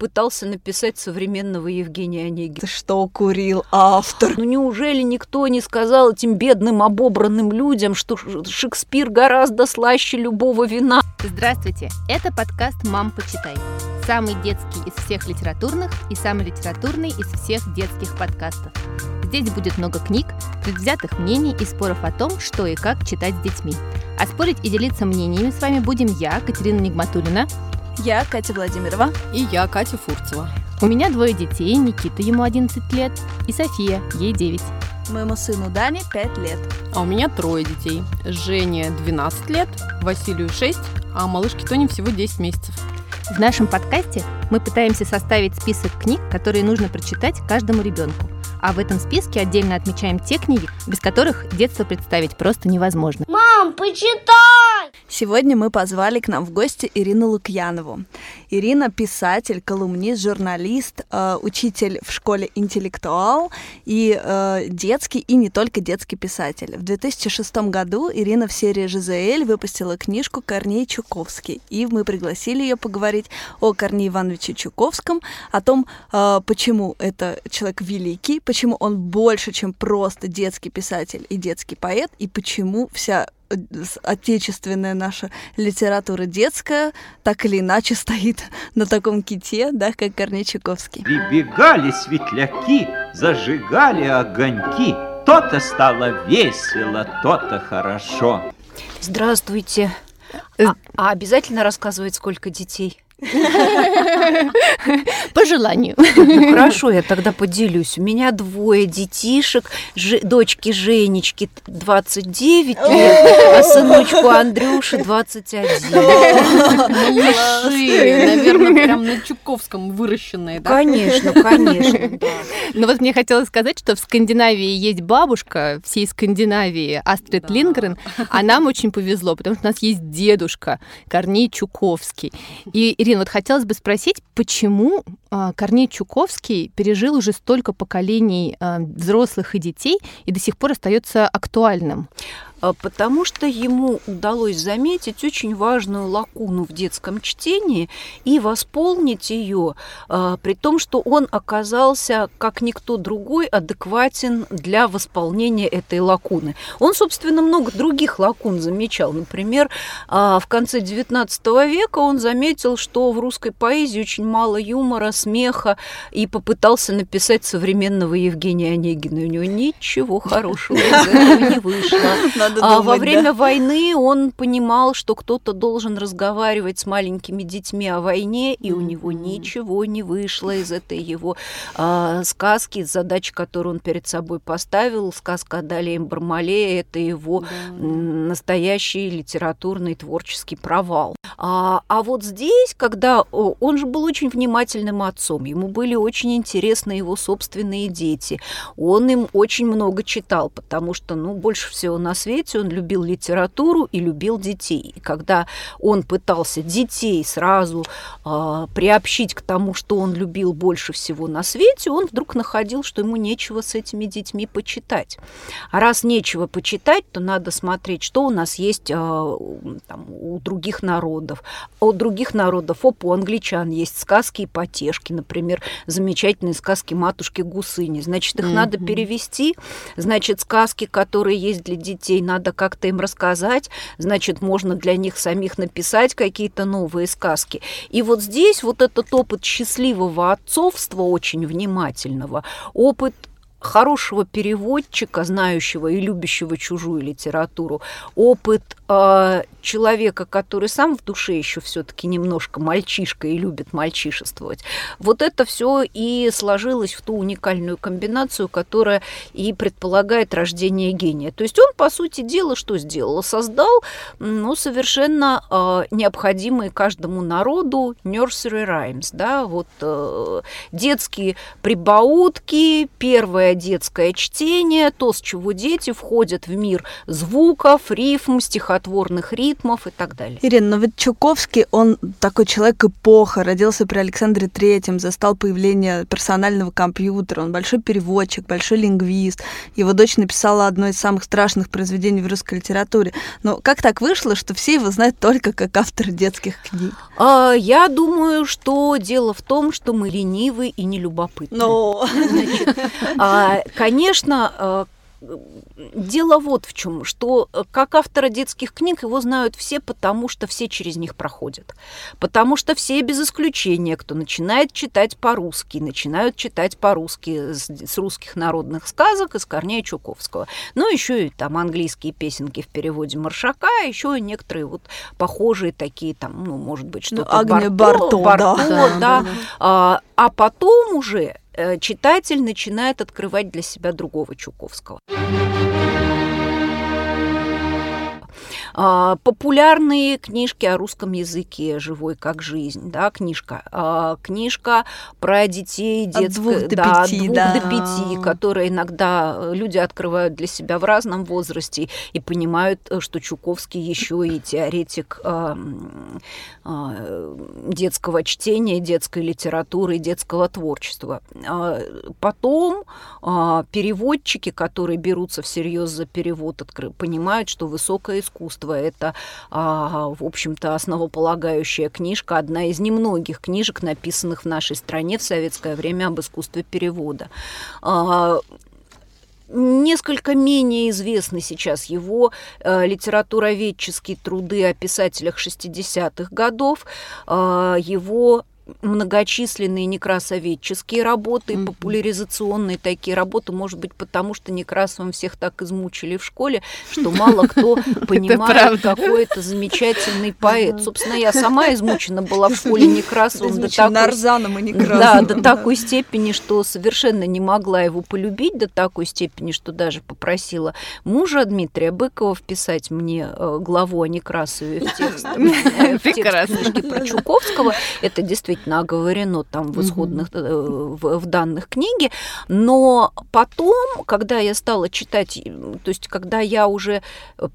пытался написать современного Евгения Онегина. Что курил автор? Ну неужели никто не сказал этим бедным обобранным людям, что Шекспир гораздо слаще любого вина? Здравствуйте, это подкаст «Мам, почитай». Самый детский из всех литературных и самый литературный из всех детских подкастов. Здесь будет много книг, предвзятых мнений и споров о том, что и как читать с детьми. А спорить и делиться мнениями с вами будем я, Катерина Нигматулина, я Катя Владимирова. И я Катя Фурцева. У меня двое детей, Никита, ему 11 лет, и София, ей 9. Моему сыну Дане 5 лет. А у меня трое детей. Жене 12 лет, Василию 6, а малышке Тоне всего 10 месяцев. В нашем подкасте мы пытаемся составить список книг, которые нужно прочитать каждому ребенку. А в этом списке отдельно отмечаем те книги, без которых детство представить просто невозможно. Мам, почитай! Сегодня мы позвали к нам в гости Ирину Лукьянову. Ирина – писатель, колумнист, журналист, э, учитель в школе «Интеллектуал» и э, детский, и не только детский писатель. В 2006 году Ирина в серии «Жизель» выпустила книжку «Корней Чуковский», и мы пригласили ее поговорить о Корнее Ивановиче Чуковском, о том, э, почему это человек великий, почему он больше, чем просто детский писатель и детский поэт, и почему вся отечественная наша литература детская так или иначе стоит на таком ките, да, как Корней Чуковский. Прибегали светляки, зажигали огоньки, то-то стало весело, то-то хорошо. Здравствуйте. А, а обязательно рассказывать, сколько детей? По желанию. Ну, хорошо, я тогда поделюсь. У меня двое детишек, ж... дочки Женечки 29 лет, а сыночку Андрюше 21. Малыши, наверное, прям на Чуковском выращенные, да? Конечно, конечно. Да. Но вот мне хотелось сказать, что в Скандинавии есть бабушка всей Скандинавии, Астрид да. Лингрен, а нам очень повезло, потому что у нас есть дедушка Корней Чуковский. И Ирина, вот хотелось бы спросить, почему э, Корней Чуковский пережил уже столько поколений э, взрослых и детей и до сих пор остается актуальным? А, потому что ему удалось заметить очень важную лакуну в детском чтении и восполнить ее, а, при том, что он оказался, как никто другой, адекватен для восполнения этой лакуны. Он, собственно, много других лакун замечал. Например, а, в конце XIX века он заметил, что в русской поэзии очень мало юмора, смеха, и попытался написать современного Евгения Онегина. У него ничего хорошего не вышло надо а думать, во время да? войны он понимал, что кто-то должен разговаривать с маленькими детьми о войне, и у него ничего не вышло из этой его а, сказки, задач, которую он перед собой поставил. Сказка о Далее Бармале – это его да. настоящий литературный творческий провал. А, а вот здесь, когда он же был очень внимательным отцом, ему были очень интересны его собственные дети, он им очень много читал, потому что, ну, больше всего на свете он любил литературу и любил детей. И когда он пытался детей сразу э, приобщить к тому, что он любил больше всего на свете, он вдруг находил, что ему нечего с этими детьми почитать. А раз нечего почитать, то надо смотреть, что у нас есть э, там, у других народов. У других народов, оп, у англичан есть сказки и потешки, например, замечательные сказки матушки Гусыни. Значит, их mm-hmm. надо перевести. Значит, сказки, которые есть для детей, надо как-то им рассказать, значит, можно для них самих написать какие-то новые сказки. И вот здесь вот этот опыт счастливого отцовства, очень внимательного, опыт хорошего переводчика, знающего и любящего чужую литературу, опыт э, человека, который сам в душе еще все-таки немножко мальчишка и любит мальчишествовать. Вот это все и сложилось в ту уникальную комбинацию, которая и предполагает рождение гения. То есть он, по сути дела, что сделал? Создал ну, совершенно э, необходимые каждому народу nursery rhymes, да, вот э, детские прибаутки, первая легкое детское чтение, то, с чего дети входят в мир звуков, рифм, стихотворных ритмов и так далее. Ирина, но ведь Чуковский, он такой человек эпоха, родился при Александре Третьем, застал появление персонального компьютера, он большой переводчик, большой лингвист. Его дочь написала одно из самых страшных произведений в русской литературе. Но как так вышло, что все его знают только как автор детских книг? А, я думаю, что дело в том, что мы ленивы и нелюбопытны. Но... Значит, а, конечно, а, дело вот в чем, что э, как автора детских книг его знают все, потому что все через них проходят. Потому что все без исключения, кто начинает читать по-русски, начинают читать по-русски с, с русских народных сказок из Корнея Чуковского. Ну, еще и там английские песенки в переводе Маршака, еще и некоторые вот похожие такие там, ну, может быть, что-то ну, Агния Барто, Барто, Барто, да. да. да. А, а потом уже читатель начинает открывать для себя другого Чуковского. А, популярные книжки о русском языке, живой как жизнь, да, книжка. А, книжка про детей детское, до да, пяти, двух да. до пяти, которые иногда люди открывают для себя в разном возрасте и понимают, что Чуковский еще и теоретик а, детского чтения, детской литературы, детского творчества. Потом переводчики, которые берутся всерьез за перевод, понимают, что высокое искусство это, а, в общем-то, основополагающая книжка, одна из немногих книжек, написанных в нашей стране в советское время об искусстве перевода. А, Несколько менее известны сейчас его э, литературоведческие труды о писателях 60-х годов, э, его многочисленные некрасоведческие работы, mm-hmm. популяризационные такие работы, может быть, потому что Некрасовым всех так измучили в школе, что мало кто понимает, какой это замечательный поэт. Собственно, я сама измучена была в школе Некрасовым до такой... Да, до такой степени, что совершенно не могла его полюбить, до такой степени, что даже попросила мужа Дмитрия Быкова вписать мне э, главу о Некрасове в текст, в текст книжки про Чуковского. Это действительно действительно оговорено там в исходных, mm-hmm. в, в данных книги, но потом, когда я стала читать, то есть когда я уже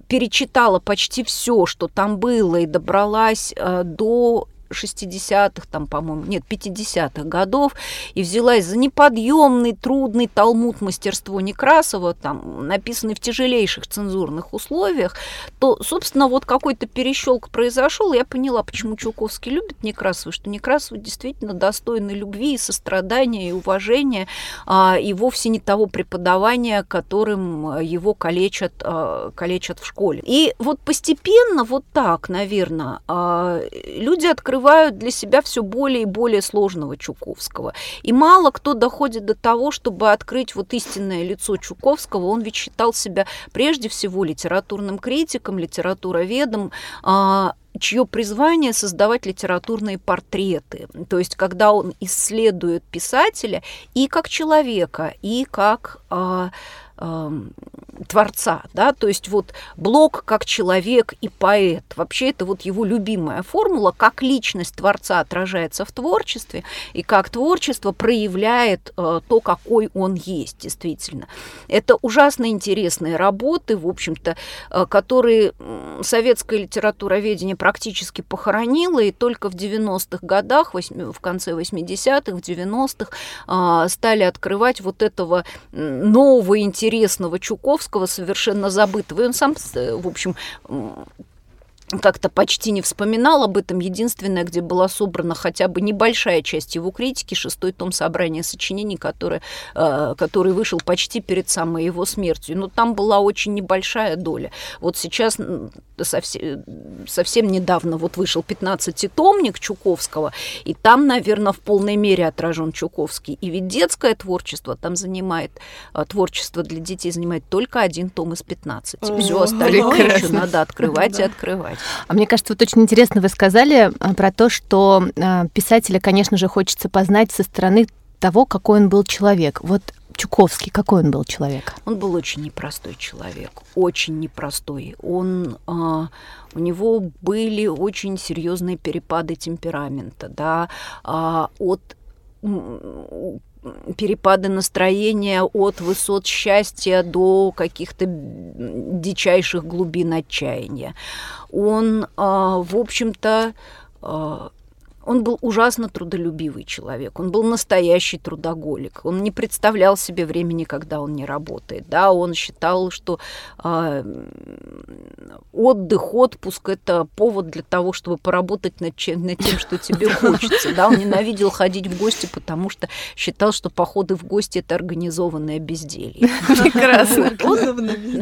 перечитала почти все, что там было, и добралась э, до 60-х, там, по-моему, нет, 50-х годов, и взялась за неподъемный, трудный талмуд мастерство Некрасова, там, написанный в тяжелейших цензурных условиях, то, собственно, вот какой-то перещелк произошел, я поняла, почему Чуковский любит Некрасова, что Некрасов действительно достойный любви и сострадания, и уважения, а, и вовсе не того преподавания, которым его калечат, а, калечат в школе. И вот постепенно, вот так, наверное, а, люди открывают открывают для себя все более и более сложного Чуковского. И мало кто доходит до того, чтобы открыть вот истинное лицо Чуковского. Он ведь считал себя прежде всего литературным критиком, литературоведом, а, чье призвание создавать литературные портреты. То есть, когда он исследует писателя и как человека, и как а, творца, да, то есть вот Блок как человек и поэт. Вообще это вот его любимая формула, как личность творца отражается в творчестве и как творчество проявляет э, то, какой он есть действительно. Это ужасно интересные работы, в общем-то, э, которые советское литературоведение практически похоронило, и только в 90-х годах, в конце 80-х, в 90-х э, стали открывать вот этого нового интересного Чуковского, совершенно забытого. И он сам, в общем, как-то почти не вспоминал об этом. Единственное, где была собрана хотя бы небольшая часть его критики, шестой том собрания сочинений, который, э, который вышел почти перед самой его смертью. Но там была очень небольшая доля. Вот сейчас совсем, совсем недавно вот вышел 15-томник Чуковского, и там, наверное, в полной мере отражен Чуковский. И ведь детское творчество там занимает, э, творчество для детей занимает только один том из 15. Все остальное еще надо открывать и открывать. А мне кажется, вот очень интересно вы сказали а, про то, что а, писателя, конечно же, хочется познать со стороны того, какой он был человек. Вот Чуковский, какой он был человек? Он был очень непростой человек, очень непростой. Он, э, у него были очень серьезные перепады темперамента, да, э, от перепады настроения от высот счастья до каких-то дичайших глубин отчаяния. Он, а, в общем-то, а, он был ужасно трудолюбивый человек, он был настоящий трудоголик. Он не представлял себе времени, когда он не работает. Да, он считал, что э, отдых, отпуск – это повод для того, чтобы поработать над, чем, над тем, что тебе хочется. Да, он ненавидел ходить в гости, потому что считал, что походы в гости – это организованное безделье. Прекрасно.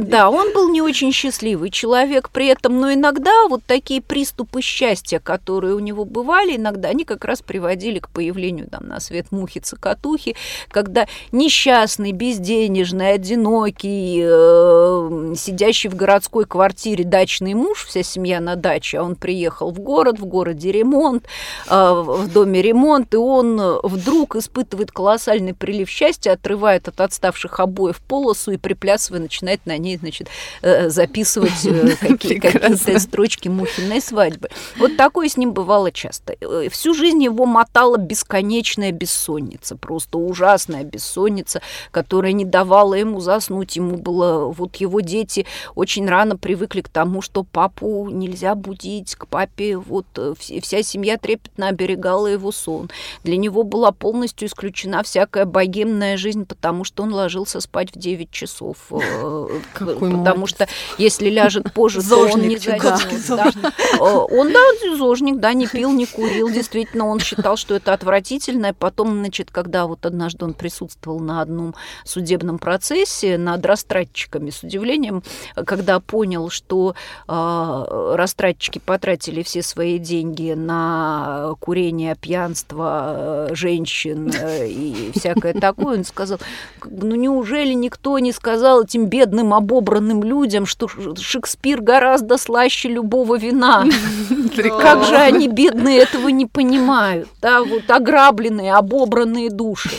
Да, он был не очень счастливый человек при этом, но иногда вот такие приступы счастья, которые у него бывали, иногда иногда они как раз приводили к появлению там на свет мухи-цокотухи, когда несчастный, безденежный, одинокий, э, сидящий в городской квартире дачный муж, вся семья на даче, а он приехал в город, в городе ремонт, э, в доме ремонт, и он вдруг испытывает колоссальный прилив счастья, отрывает от отставших обоев полосу и приплясывая начинает на ней, значит, э, записывать э, какие-то строчки Мухиной свадьбы. Вот такое с ним бывало часто всю жизнь его мотала бесконечная бессонница, просто ужасная бессонница, которая не давала ему заснуть. Ему было, вот его дети очень рано привыкли к тому, что папу нельзя будить, к папе вот э, вся семья трепетно оберегала его сон. Для него была полностью исключена всякая богемная жизнь, потому что он ложился спать в 9 часов. Э, потому что если ляжет позже, то он не заснет. Э, он, да, зожник, да, не пил, не курил, действительно он считал, что это отвратительно. Потом, значит, когда вот однажды он присутствовал на одном судебном процессе над растратчиками, с удивлением, когда понял, что э, растратчики потратили все свои деньги на курение, пьянство, э, женщин э, и всякое такое, он сказал, ну неужели никто не сказал этим бедным обобранным людям, что Шекспир гораздо слаще любого вина? Как же они, бедные, этого не понимают, да, вот ограбленные, обобранные души.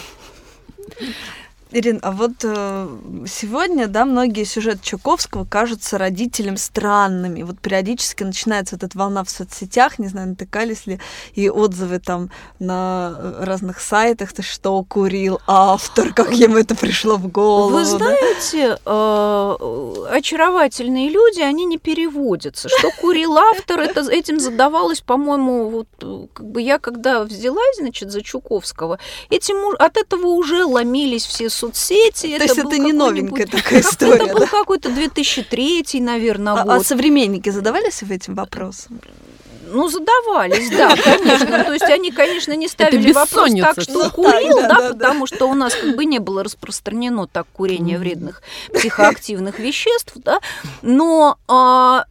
Ирин, а вот э, сегодня, да, многие сюжеты Чуковского кажутся родителям странными. Вот периодически начинается вот эта волна в соцсетях, не знаю, натыкались ли, и отзывы там на э, разных сайтах, ты что курил автор, как ему это пришло в голову. Вы знаете, да? э, очаровательные люди, они не переводятся. Что курил автор, это, этим задавалось, по-моему, вот э, как бы я когда взялась, значит, за Чуковского, этим от этого уже ломились все соцсети. То это есть это не новенькая такая история, Это был какой-то 2003, наверное, год. А, а современники задавались в этим вопросом? Ну, задавались, да, конечно. То есть они, конечно, не ставили вопрос так, что курил, да, да, потому что у нас как бы не было распространено так курение вредных психоактивных веществ, да, но а,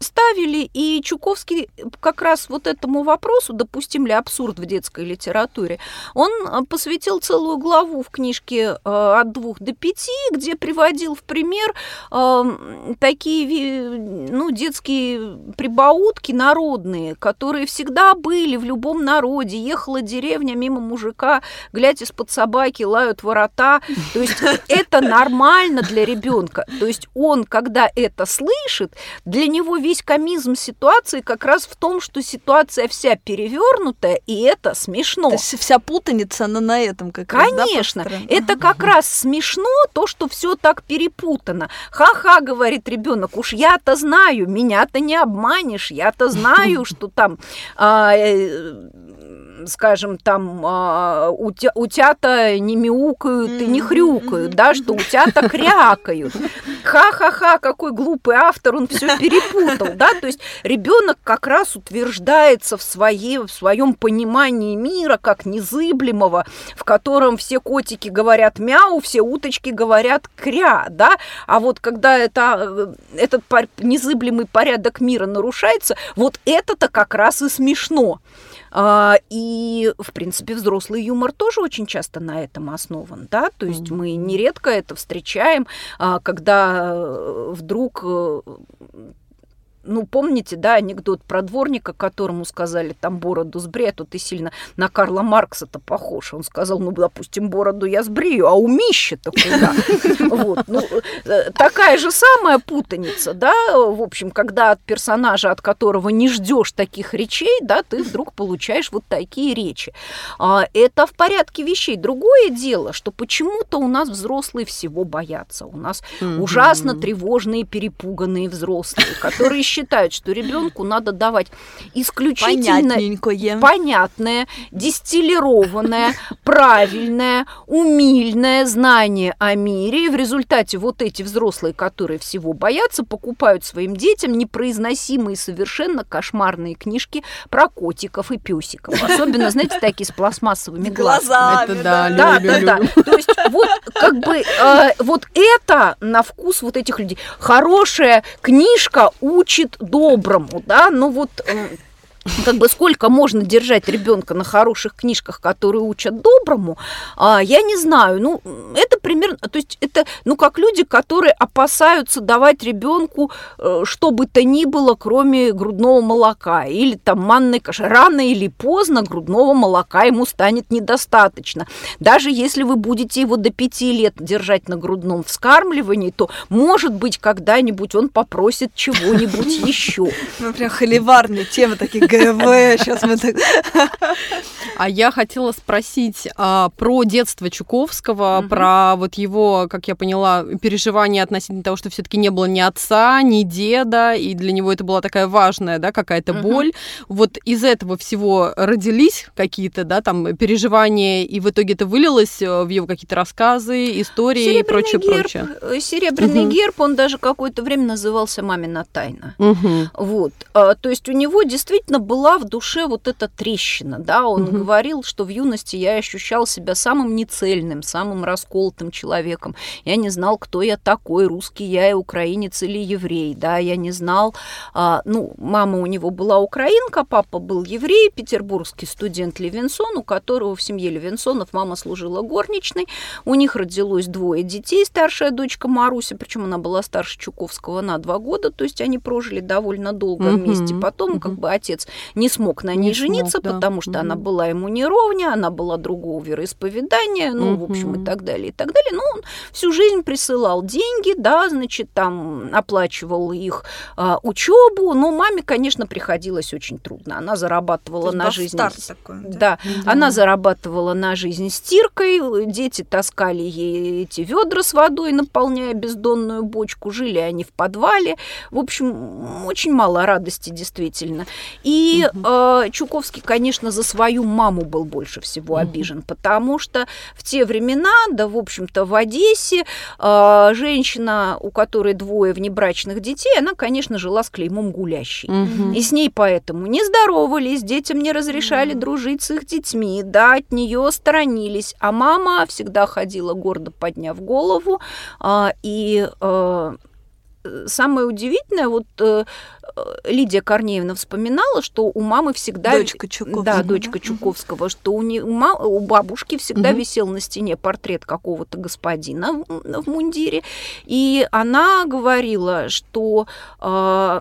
ставили, и Чуковский как раз вот этому вопросу, допустим ли абсурд в детской литературе, он э, посвятил целую главу в книжке э, «От двух до пяти», где приводил в пример э, такие ну, детские прибаутки народные, которые всегда были в любом народе. Ехала деревня мимо мужика, глядя из-под собаки, лают ворота. То есть это нормально для ребенка. То есть он, когда это слышит, для него весь комизм ситуации как раз в том, что ситуация вся перевернутая, и это смешно. То есть вся путаница, она на этом как Конечно, раз, да, это как раз смешно, то, что все так перепутано. Ха-ха, говорит ребенок, уж я-то знаю, меня-то не обманешь, я-то знаю, что там а, э, скажем, там а, утя, утята не мяукают и не хрюкают, да, что утята крякают. Ха-ха-ха, какой глупый автор, он все перепутал, да, то есть ребенок как раз утверждается в, своей, в своем понимании мира как незыблемого, в котором все котики говорят мяу, все уточки говорят кря, да, а вот когда это, э, этот незыблемый порядок мира нарушается, вот это-то как раз и смешно. А, и, в принципе, взрослый юмор тоже очень часто на этом основан, да, то есть mm-hmm. мы нередко это встречаем, а, когда э, вдруг э, ну, помните, да, анекдот про дворника, которому сказали, там, бороду сбрей, а то ты сильно на Карла Маркса-то похож. Он сказал, ну, допустим, бороду я сбрею, а умище-то куда? Вот, ну, э, такая же самая путаница, да, в общем, когда от персонажа, от которого не ждешь таких речей, да, ты вдруг получаешь вот такие речи. А, это в порядке вещей. Другое дело, что почему-то у нас взрослые всего боятся. У нас ужасно тревожные, перепуганные взрослые, которые считают, что ребенку надо давать исключительно понятное, дистиллированное, правильное, умильное знание о мире. И в результате вот эти взрослые, которые всего боятся, покупают своим детям непроизносимые совершенно кошмарные книжки про котиков и песиков. Особенно, знаете, такие с пластмассовыми глазами. Это да, Да, да, да. То есть вот как бы э, вот это на вкус вот этих людей. Хорошая книжка учит доброму, да, но вот э, как бы сколько можно держать ребенка на хороших книжках, которые учат доброму, а, я не знаю. Ну, это примерно, то есть это, ну, как люди, которые опасаются давать ребенку э, что бы то ни было, кроме грудного молока или там манной каши. Рано или поздно грудного молока ему станет недостаточно. Даже если вы будете его до пяти лет держать на грудном вскармливании, то, может быть, когда-нибудь он попросит чего-нибудь еще. Ну, прям холиварные темы такие ГВ, сейчас мы так... А я хотела спросить а, про детство Чуковского, Мгм. про вот его, как я поняла, переживания относительно того, что все-таки не было ни отца, ни деда, и для него это была такая важная, да, какая-то Мгм. боль. Вот из этого всего родились какие-то, да, там переживания, и в итоге это вылилось э, в его какие-то рассказы, истории и прочее, герб, прочее. э, серебряный Мгм. герб, он даже какое-то время назывался «Мамина тайна». Мгм. Вот, а, то есть у него действительно была в душе вот эта трещина, да, он Мгм. говорил, что в юности я ощущал себя самым нецельным, самым расколотым человеком, я не знал, кто я такой, русский я, и украинец или еврей, да, я не знал, а, ну, мама у него была украинка, папа был еврей, петербургский студент Левинсон, у которого в семье Левинсонов мама служила горничной, у них родилось двое детей, старшая дочка Маруся, причем она была старше Чуковского на два года, то есть они прожили довольно долго Мгм, вместе. Потом, мгм. как бы отец не смог на ней Не смог, жениться, да. потому что она Мгм. была ему не ровня, она была другого вероисповедания, ну, в общем, и так далее, и так далее. Но он всю жизнь присылал деньги, да, значит, там оплачивал их а, учебу, но маме, конечно, приходилось очень трудно. Она зарабатывала на жизнь. такой. Да, она зарабатывала на жизнь стиркой, дети таскали ей эти ведра с водой, наполняя бездонную бочку, жили они в подвале. В общем, очень мало радости, действительно. И э, Чуковский, конечно, за свою маму был больше всего обижен, потому что в те времена, да, в общем-то, в Одессе э, женщина, у которой двое внебрачных детей, она, конечно, жила с клеймом гулящей. И с ней поэтому не здоровались, детям не разрешали дружить с их детьми, да, от нее сторонились. А мама всегда ходила гордо подняв голову. а, и э, самое удивительное, вот э, э, Лидия Корнеевна вспоминала, что у мамы всегда... Дочка Чуковского. Да, дочка Чуковского, что у, не, у, ма- у бабушки всегда Мгм. висел на стене портрет какого-то господина в, в мундире. И она говорила, что э,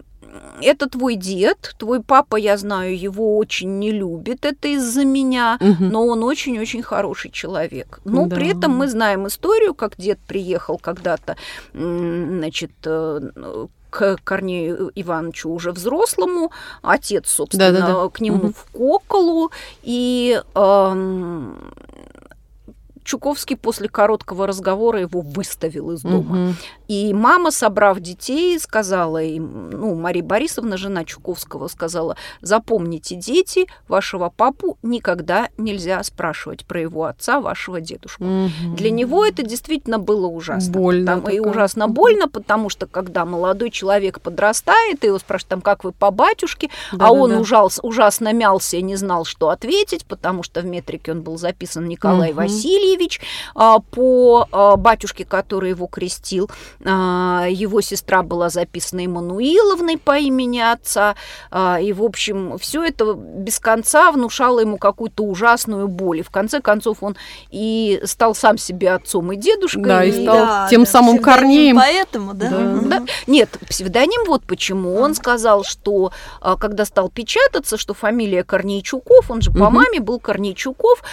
это твой дед, твой папа, я знаю, его очень не любит, это из-за меня, Мгм. но он очень-очень хороший человек. Но Да. при этом мы знаем историю, как дед приехал когда-то, значит, э, к Корнею Ивановичу уже взрослому, отец, собственно, Да-да-да. к нему Мгм. в Коколу, и эм, Чуковский после короткого разговора его выставил из дома. Мгм. И мама, собрав детей, сказала им, ну, Мария Борисовна, жена Чуковского, сказала, запомните, дети, вашего папу никогда нельзя спрашивать про его отца, вашего дедушку. Мгм. Для него это действительно было ужасно. Больно Потому- и ужасно больно, потому что когда молодой человек подрастает, и его спрашивают, там, как вы по батюшке, а Да-да-да. он ужас, ужасно мялся и не знал, что ответить, потому что в метрике он был записан Николай Мгм. Васильевич, Сергеевич а, по а, батюшке, который его крестил. А, его сестра была записана Эммануиловной по имени отца. И, в общем, все это без конца внушало ему какую-то ужасную боль. И в конце концов он и стал сам себе отцом и дедушкой. Да, и и- стал Да, тем да, самым Корнеем. Поэтому, да? Да. Да. Нет, псевдоним вот почему. Он сказал, что когда стал печататься, что фамилия Корнейчуков, он же по Мгм. маме был Корнейчуков,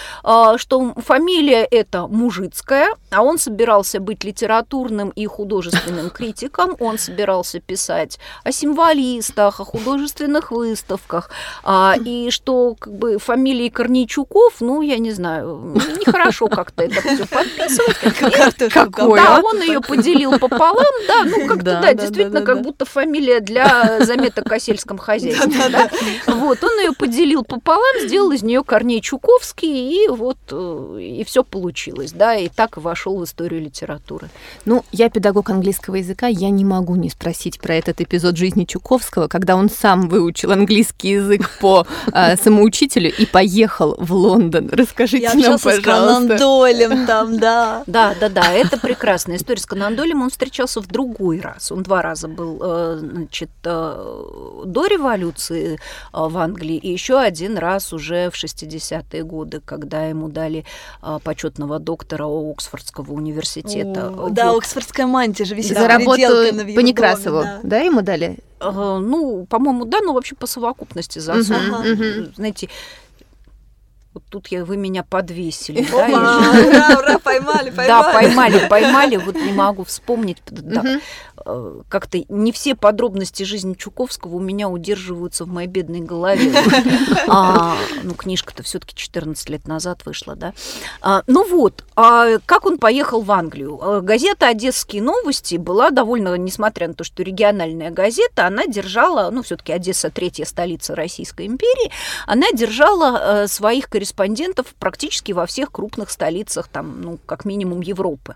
что фамилия эта мужицкая, а он собирался быть литературным и художественным критиком, он собирался писать о символистах, о художественных выставках, а, и что как бы фамилии Корнейчуков, ну, я не знаю, нехорошо как-то это все подписывать. Какой, Да, он ее поделил пополам, да, ну как-то Да, да, действительно, да, как будто фамилия для заметок о сельском хозяйстве. да. Вот, он ее поделил пополам, сделал из нее Корней Чуковский, и вот э, и все получилось, да, и так вошел в историю литературы. Ну, я педагог английского языка, я не могу не спросить про этот эпизод жизни Чуковского, когда он сам выучил английский язык по э, самоучителю и поехал в Лондон. Расскажите Я нам, с пожалуйста. Дойлем там, да. Да, да, да, это прекрасная история. С Конан Дойлем он встречался в другой раз. Он два раза был, э, значит, э, до революции э, в Англии, и еще один раз уже в 60-е годы, когда ему дали э, почетного доктора Оксфордского университета. О, Да, Вот. Оксфордская мантия же висит За работу по Некрасову, доме, да. да, ему дали? Э, Ну, по-моему, да, но вообще по совокупности Ага. мгм. Знаете, вот тут я, вы меня подвесили. да, ура, ура, поймали, поймали. Да, поймали, поймали, вот не могу вспомнить. Э, как-то не все подробности жизни Чуковского у меня удерживаются в моей бедной голове. А, ну, книжка-то все-таки 14 лет назад вышла, да. А, ну вот, а как он поехал в Англию? А, Газета «Одесские новости» была довольно, несмотря на то, что региональная газета, она держала, ну, все-таки Одесса третья столица Российской империи, она держала э, своих корреспондентов практически во всех крупных столицах, там, ну, как минимум Европы.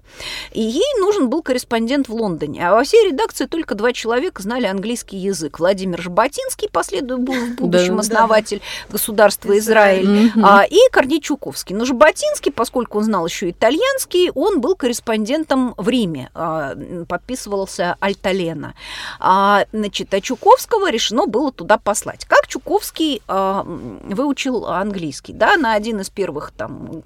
И ей нужен был корреспондент в Лондоне. А во всей редакции только два человека знали английский язык. Владимир Жаботинский, последующий был в будущем основатель государства Израиль. А, и Корней Чуковский. Но Жаботинский, поскольку он знал еще итальянский, он был корреспондентом в Риме, а, подписывался Альталена. А, значит, а Чуковского решено было туда послать. Как Чуковский выучил английский? Да, на один из первых там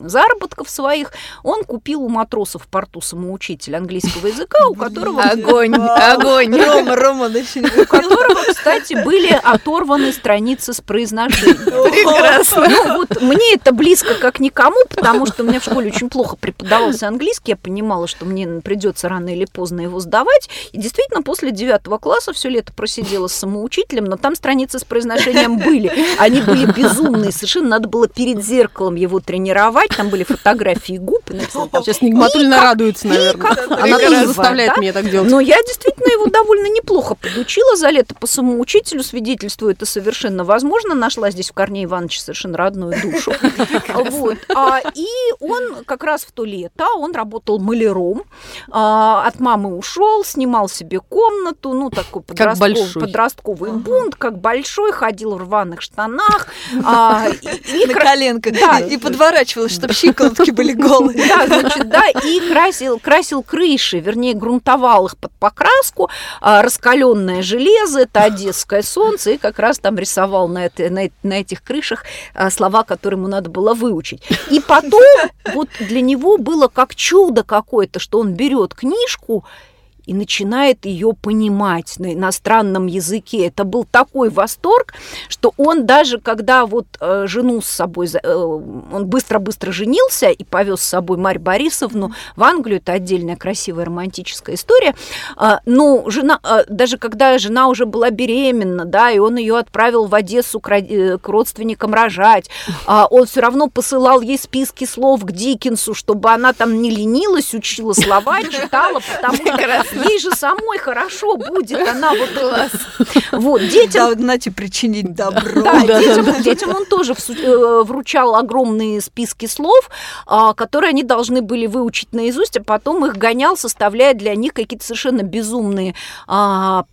заработков своих он купил у матросов в порту самоучитель английского языка, у которого Огонь, огонь. Рома, Рома, не у которого, кстати, были оторваны страницы с произношением. Прекрасно. Ну, вот мне это близко как никому, потому что у меня в школе очень плохо преподавался английский. Я понимала, что мне придется рано или поздно его сдавать. И действительно, после девятого класса все лето просидела с самоучителем, но там страницы с произношением были. Они были безумные. Совершенно надо было перед зеркалом его тренировать. Там были фотографии губ. написано там Сейчас Нигматульна радуется, наверное. Она тоже заставляет меня так делать. Но я действительно его довольно неплохо подучила за лето по самоучителю, свидетельствую, это совершенно возможно. Нашла здесь в Корнее Ивановиче совершенно родную душу. Вот. А, И он как раз в то лето, он работал маляром, а, от мамы ушел, снимал себе комнату, ну, такой подростков- подростковый бунт, как большой, ходил в рваных штанах. а, и- и на кра- коленках. Да. И подворачивалась, чтобы щиколотки были голые. да, значит, да, и красил, красил крыши, вернее, грунтовал их под покраску, раскаленное железо, это одесское солнце, и как раз там рисовал на, это, на, на этих крышах а, слова, которые ему надо было выучить. И потом вот для него было как чудо какое-то, что он берет книжку и начинает ее понимать на иностранном языке. Это был такой восторг, что он даже, когда вот э, жену с собой, э, он быстро-быстро женился и повез с собой Марь Борисовну в Англию, это отдельная красивая романтическая история, А, но жена, а, даже когда жена уже была беременна, да, и он ее отправил в Одессу к, э, к родственникам рожать, а, он все равно посылал ей списки слов к Диккенсу, чтобы она там не ленилась, учила слова, читала, потому что ей же самой хорошо будет, она вот... э, Вот, детям Да, знаете, причинить добро. да, детям, детям он тоже э, вручал огромные списки слов, а, которые они должны были выучить наизусть, а потом их гонял, составляя для них какие-то совершенно безумные а,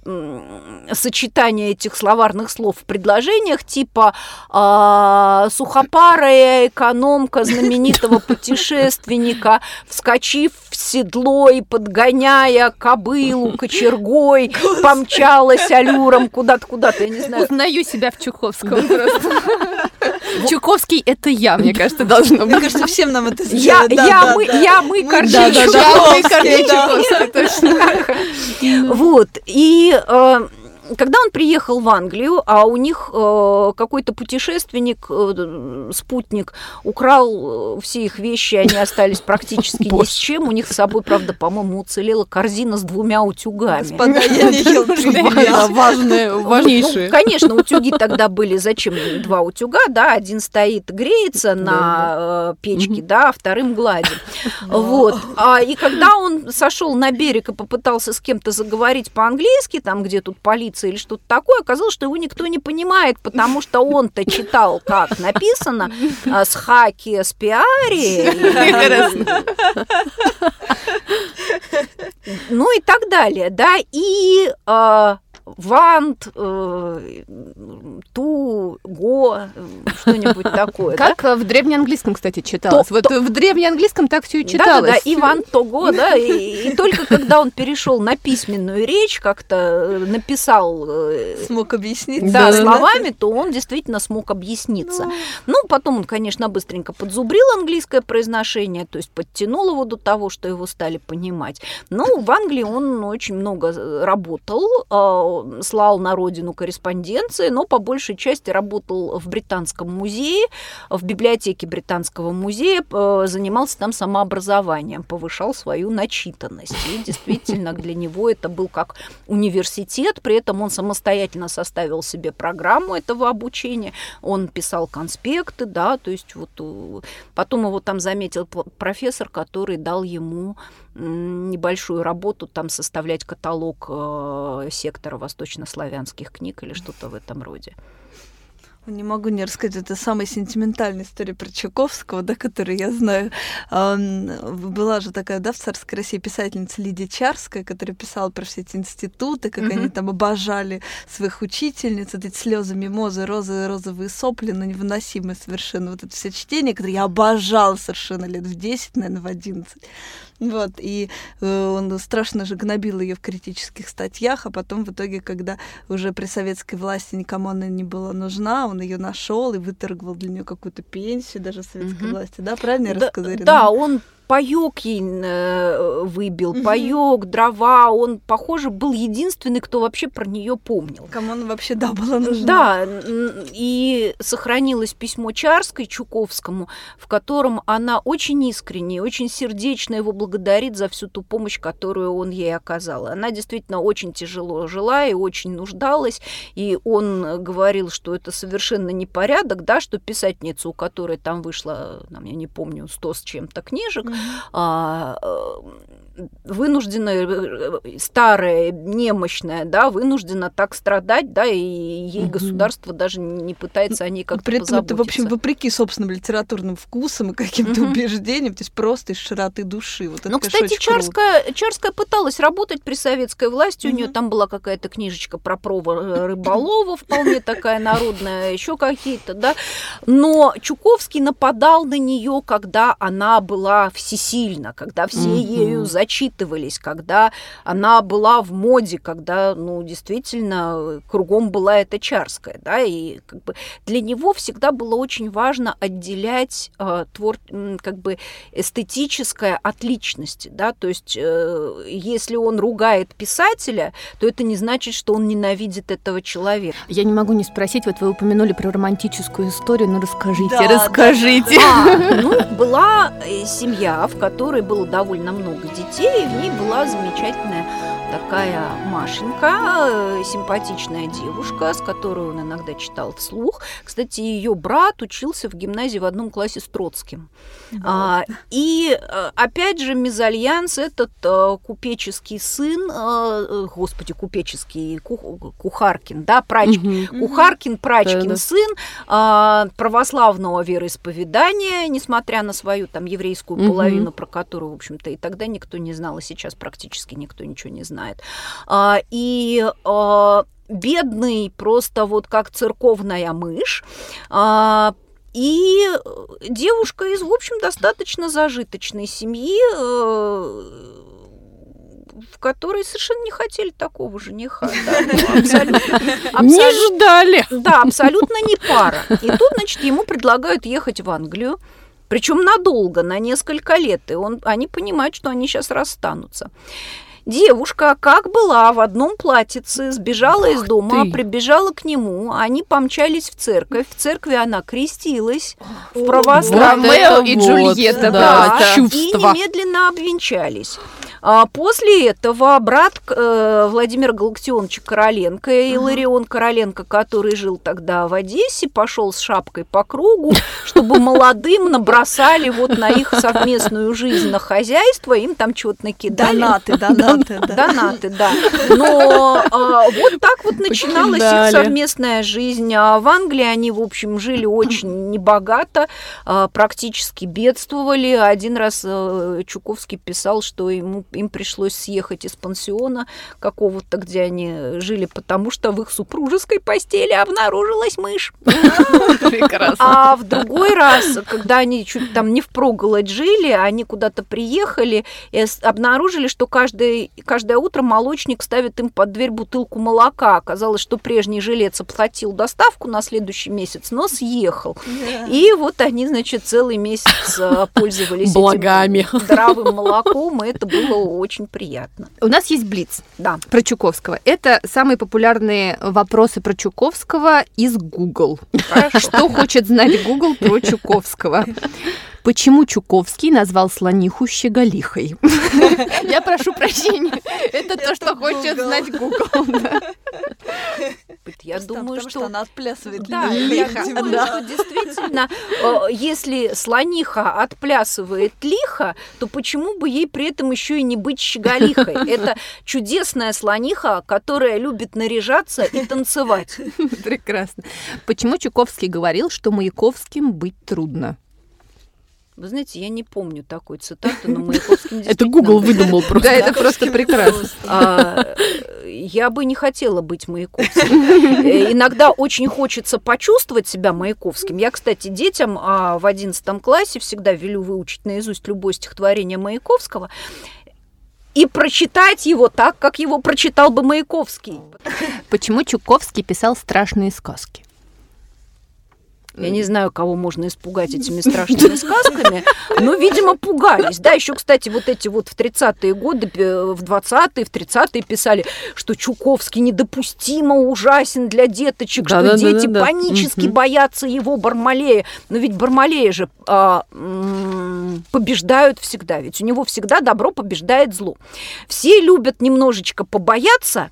сочетания этих словарных слов в предложениях, типа а, сухопарая экономка знаменитого путешественника, вскочив в седло и подгоняя кобылу кочергой, помчалась аллюром куда-то, куда-то, я не знаю, Узнаю себя в Чуковском просто. Чуковский — это я, мне кажется, должно Мне быть. кажется, всем нам это Я, я, мы, я, мы, Корней. Чуковский, точно. Вот, и э, когда он приехал в Англию, а у них э, какой-то путешественник, э, спутник, украл э, все их вещи, они остались практически ни с чем. У них с собой, правда, по-моему, уцелела корзина с двумя утюгами. Господа, я не ел Да, привет. важные, Ну, важнейшие. конечно, утюги тогда были зачем два утюга, да, один стоит греется на э, печке, да, а вторым гладит. Вот. А, и когда он сошел на берег и попытался с кем-то заговорить по-английски, там где тут полиция или что-то такое, оказалось, что его никто не понимает, потому что он-то читал, как написано, а, с хаки с пиари. Ну и так далее, да, и а, вант, э, ту, го, что-нибудь такое. да? Как э, в древнеанглийском, кстати, читалось. То- Вот в древнеанглийском так все и читалось. Да, да, да, Иван Того, да, и, и только когда он перешел на письменную речь, как-то э, написал э, Смог объяснить. да, Да-да-да. словами, то он действительно смог объясниться. Ну, потом он, конечно, быстренько подзубрил английское произношение, то есть подтянул его до того, что его стали понимать. Ну, в Англии он очень много э, работал, слал на родину корреспонденции, но по большей части работал в Британском музее, в библиотеке Британского музея, э, занимался там самообразованием, повышал свою начитанность. И действительно для него это был как университет, при этом он самостоятельно составил себе программу этого обучения, он писал конспекты, да, то есть вот э, потом его там заметил профессор, который дал ему небольшую работу там составлять каталог э, сектора восточнославянских книг или что-то в этом роде. Не могу не рассказать, это самая сентиментальная история про Чуковского, да, которую я знаю. Была же такая, да, в царской России писательница Лидия Чарская, которая писала про все эти институты, как они там обожали своих учительниц, вот эти слезы, мимозы, розы, розовые сопли, ну, невыносимое совершенно. Вот это все чтение, которое я обожала совершенно лет в 10, наверное, в 11. Вот, и э, он страшно же гнобил ее в критических статьях, а потом в итоге, когда уже при советской власти никому она не была нужна, он ее нашел и выторговал для нее какую-то пенсию даже советской Мгм. власти, да, правильно я Да, рассказала? Да, он паёк ей э, выбил, Мгм. паёк, дрова, он, похоже, был единственный, кто вообще про нее помнил. Кому она вообще, да, была нужна? Да, и сохранилось письмо Чарской Чуковскому, в котором она очень искренне, очень сердечно его благодарит за всю ту помощь, которую он ей оказал. Она действительно очень тяжело жила и очень нуждалась, и он говорил, что это совершенно непорядок, да, что писательница, у которой там вышло, там, я не помню, сто с чем-то книжек, а, э, вынуждена, э, старая, немощная, да, вынуждена так страдать, да, и ей Мгм. государство даже не пытается о ней как-то При этом это, в общем, вопреки собственным литературным вкусам и каким-то Мгм. убеждениям, то есть просто из широты души. Вот Ну, кстати, очень круто. Чарская, Чарская пыталась работать при советской власти. У нее там была какая-то книжечка про провар рыболова, вполне такая народная, еще какие-то, да. Но Чуковский нападал на нее, когда она была всесильна, когда все ею зачитывались, когда она была в моде, когда, ну, действительно, кругом была эта Чарская, да, и как бы для него всегда было очень важно отделять э, твор, как бы эстетическое от личности, да, то есть э, если он ругает писателя, то это не значит, что он ненавидит этого человека. Я не могу не спросить, вот вы упомянули про романтическую историю, ну расскажите, Да, да, расскажите. А, ну, была э, семья, в которой было довольно много детей, и в ней была замечательная такая Машенька, э, симпатичная девушка, с которой он иногда читал вслух. Кстати, ее брат учился в гимназии в одном классе с Троцким. А, и э, опять же, мезальянс этот а, купеческий сын, а, господи, купеческий Ку, Кухаркин, да, прач, угу. Кухаркин, Прачкин да, да. сын а, православного вероисповедания, несмотря на свою там еврейскую угу. половину, про которую, в общем-то, и тогда никто не знал, и сейчас практически никто ничего не знает знает. А, и а, бедный просто вот как церковная мышь, а, и девушка из, в общем, достаточно зажиточной семьи, э, в которой совершенно не хотели такого жениха. Да, ну, абсолютно, абсолютно, не ждали. Да, абсолютно не пара. И тут, значит, ему предлагают ехать в Англию, причем надолго, на несколько лет. И он, они понимают, что они сейчас расстанутся. Девушка, как была, в одном платьице, сбежала Ох из дома, ты. прибежала к нему, они помчались в церковь, в церкви она крестилась, в православие. Вот и Джульетта, да, да, чувства. И немедленно обвенчались. А после этого брат э, Владимира Галактионовича Короленко, Иларион Короленко, который жил тогда в Одессе, пошел с шапкой по кругу, чтобы молодым набросали вот на их совместную жизнь, на хозяйство, им там чего-то накидали. Донаты, донаты, да. Донаты, да. Но а, вот так вот начиналась их совместная жизнь. А в Англии они, в общем, жили очень небогато, а, практически бедствовали. Один раз а, Чуковский писал, что ему им пришлось съехать из пансиона какого-то, где они жили, потому что в их супружеской постели обнаружилась мышь. А в другой раз, когда они чуть там не впроголодь жили, они куда-то приехали и обнаружили, что каждое, каждое утро молочник ставит им под дверь бутылку молока. Оказалось, что прежний жилец оплатил доставку на следующий месяц, но съехал. И вот они, значит, целый месяц э, пользовались Благами. здравым молоком, и это было очень приятно. У нас есть Блиц да. про Чуковского. Это самые популярные вопросы про Чуковского из Google. Что хочет знать Google про Чуковского? Почему Чуковский назвал слониху щеголихой? Я прошу прощения. Это то, что хочет знать Google. Я думаю, что она отплясывает да, действительно, э, если слониха отплясывает лихо, то почему бы ей при этом еще и не быть щеголихой? Это чудесная слониха, которая любит наряжаться и танцевать. Прекрасно. Почему Чуковский говорил, что Маяковским быть трудно? Вы знаете, я не помню такой цитаты, но Маяковским Это Google выдумал просто. Да, это просто прекрасно. А, я бы не хотела быть Маяковским. Э, иногда очень хочется почувствовать себя Маяковским. Я, кстати, детям а, в одиннадцатом классе всегда велю выучить наизусть любое стихотворение Маяковского и прочитать его так, как его прочитал бы Маяковский. Почему Чуковский писал страшные сказки? Я не знаю, кого можно испугать этими страшными сказками, но, видимо, пугались. Да, еще, кстати, вот эти вот в 30-е годы, в 20-е, в 30-е писали, что Чуковский недопустимо ужасен для деточек, да, что да, дети да, да, панически угу. боятся его Бармалея. Но ведь Бармалея же а, побеждают всегда, ведь у него всегда добро побеждает зло. Все любят немножечко побояться,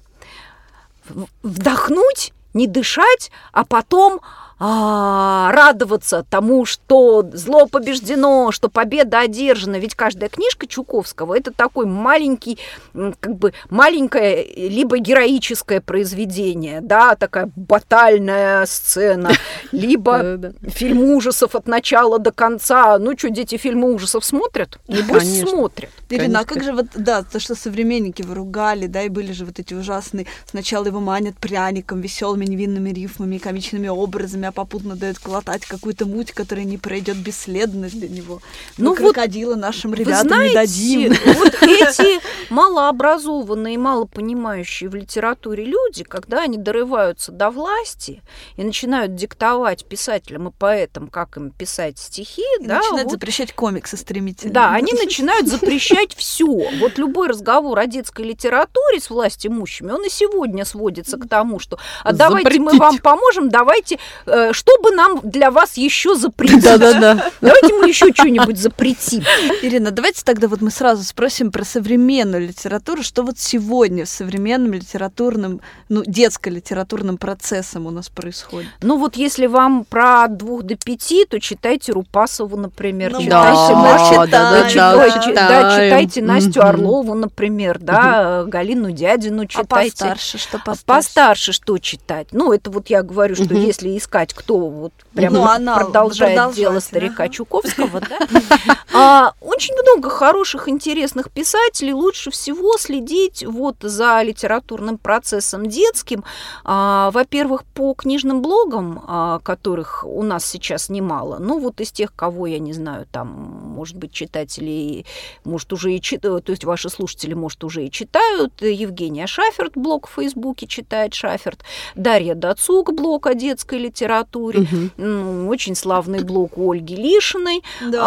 вдохнуть, не дышать, а потом а, радоваться тому, что зло побеждено, что победа одержана. Ведь каждая книжка Чуковского это такой маленький, как бы маленькое, либо героическое произведение, да, такая батальная сцена, либо фильм ужасов от начала до конца. Ну что, дети фильмы ужасов смотрят? Небось смотрят. Ирина, а как же вот, да, то, что современники выругали, да, и были же вот эти ужасные, сначала его манят пряником, веселыми невинными рифмами, комичными образами, а попутно дают глотать какую-то муть, которая не пройдет бесследно для него. Ну, вот крокодила нашим ребятам знаете, не дадим. Вот эти малообразованные, мало понимающие в литературе люди, когда они дорываются до власти и начинают диктовать писателям и поэтам, как им писать стихи, и да, начинают вот, запрещать комиксы стремительно. Да, они начинают запрещать все. Вот любой разговор о детской литературе с власть имущими, он и сегодня сводится к тому, что а давайте мы вам поможем, давайте э, что бы нам для вас еще запретить? Да-да-да. Давайте мы еще что-нибудь запретим. Ирина, давайте тогда вот мы сразу спросим про современную литературу, что вот сегодня с современным литературным, ну, детско-литературным процессом у нас происходит. Ну вот если вам про двух до пяти, то читайте Рупасову, например, Ну, читайте да, да, да, да, да, читайте Настю. Орлову, например, да, Галину Дядину А читайте. постарше, что постарше? Постарше что читать? Ну, это вот я говорю, что если искать, кто вот прям Ну, она продолжает продолжать, дело старика ага. Чуковского, да? А, Очень много хороших, интересных писателей. Лучше всего следить вот за литературным процессом детским. А, Во-первых, по книжным блогам, а, которых у нас сейчас немало. Ну, вот из тех, кого я не знаю, там, может быть, читатели, может, уже и читают, то есть ваши слушатели, может, уже и читают. Евгения Шаферт блог в Фейсбуке читает Шаферт. Дарья Дацук блог о детской литературе. Мгм. Ну, очень славный блог у Ольги Лишиной. Да, а, да,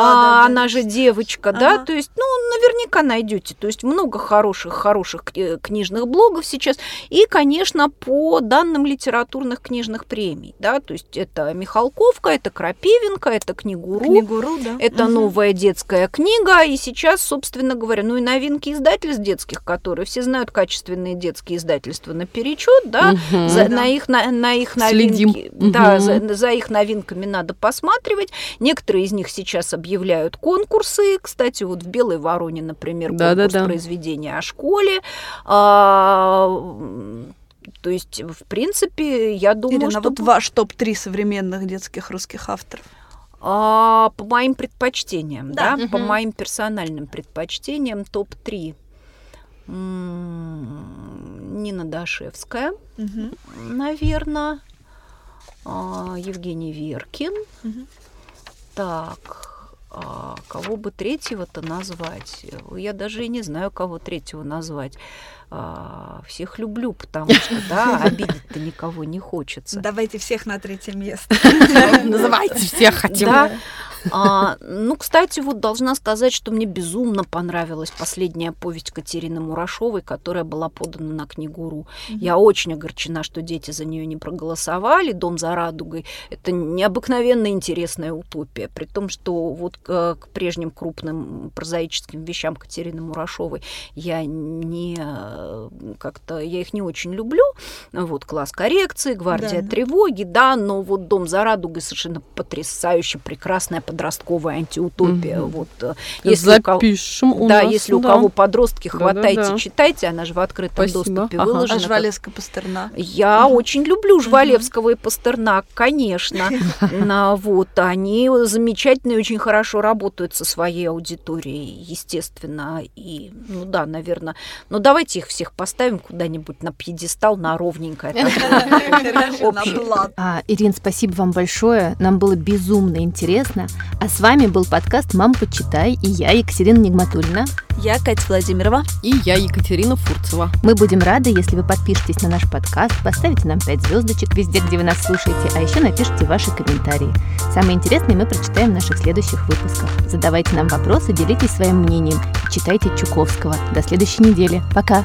да. она же девочка, да, Ага. то есть, ну, наверняка найдете, то есть много хороших, хороших кни- книжных блогов сейчас, и, конечно, по данным литературных книжных премий, да, то есть это Михалковка, это Крапивенко, это Книгуру, Книгуру, да. это Мгм. новая детская книга, и сейчас, собственно говоря, ну и новинки издательств детских, которые все знают качественные детские издательства наперечет, да, Мгм. за- Да. на их на, на их Следим. новинки, да, Мгм. За, за их новинками надо посматривать. Некоторые из них сейчас объявляют конкурсы. Кстати, вот в Белой Вороне, например, конкурс Да-да-да. произведения о школе. А, то есть, в принципе, я думаю, Ирина, что вот ваш топ-3 современных детских русских авторов. а, по моим предпочтениям, Да. да, по Мгм. моим персональным предпочтениям топ-3. Нина Дашевская, наверное. Евгений Веркин. Мгм. Так, а кого бы третьего-то назвать? Я даже и не знаю, кого третьего назвать. А, всех люблю, потому что, да, обидеть-то никого не хочется. Давайте всех на третье место. Называйте всех хотим. Да. А, ну, кстати, вот должна сказать, что мне безумно понравилась последняя повесть Катерины Мурашовой, которая была подана на книгуру. Я очень огорчена, что дети за нее не проголосовали. Дом за радугой это необыкновенно интересная утопия, при том, что вот к, к прежним крупным прозаическим вещам Катерины Мурашовой я не как-то я их не очень люблю. Вот класс коррекции, гвардия Да. тревоги, да, но вот дом за радугой совершенно потрясающе прекрасная подростковая антиутопия. Мгм. Вот э, если у кого- Запишем у да, нас, если у да. кого подростки, хватайте, читайте, она же в открытом Спасибо. доступе Ага. выложена. А Жвалевска Пастернак. Я очень люблю Жвалевского и Пастернак, конечно. На, вот, они замечательно и очень хорошо работают со своей аудиторией, естественно. И, ну да, наверное. Но давайте их всех поставим куда-нибудь на пьедестал, на ровненькое. А, Ирин, спасибо вам большое. Нам было безумно интересно. А с вами был подкаст «Мам, почитай» и я, Екатерина Нигматульна. Я Катя Владимирова. И я, Екатерина Фурцева. Мы будем рады, если вы подпишетесь на наш подкаст, поставите нам 5 звездочек везде, где вы нас слушаете, а еще напишите ваши комментарии. Самые интересные мы прочитаем в наших следующих выпусках. Задавайте нам вопросы, делитесь своим мнением и читайте Чуковского. До следующей недели. Пока!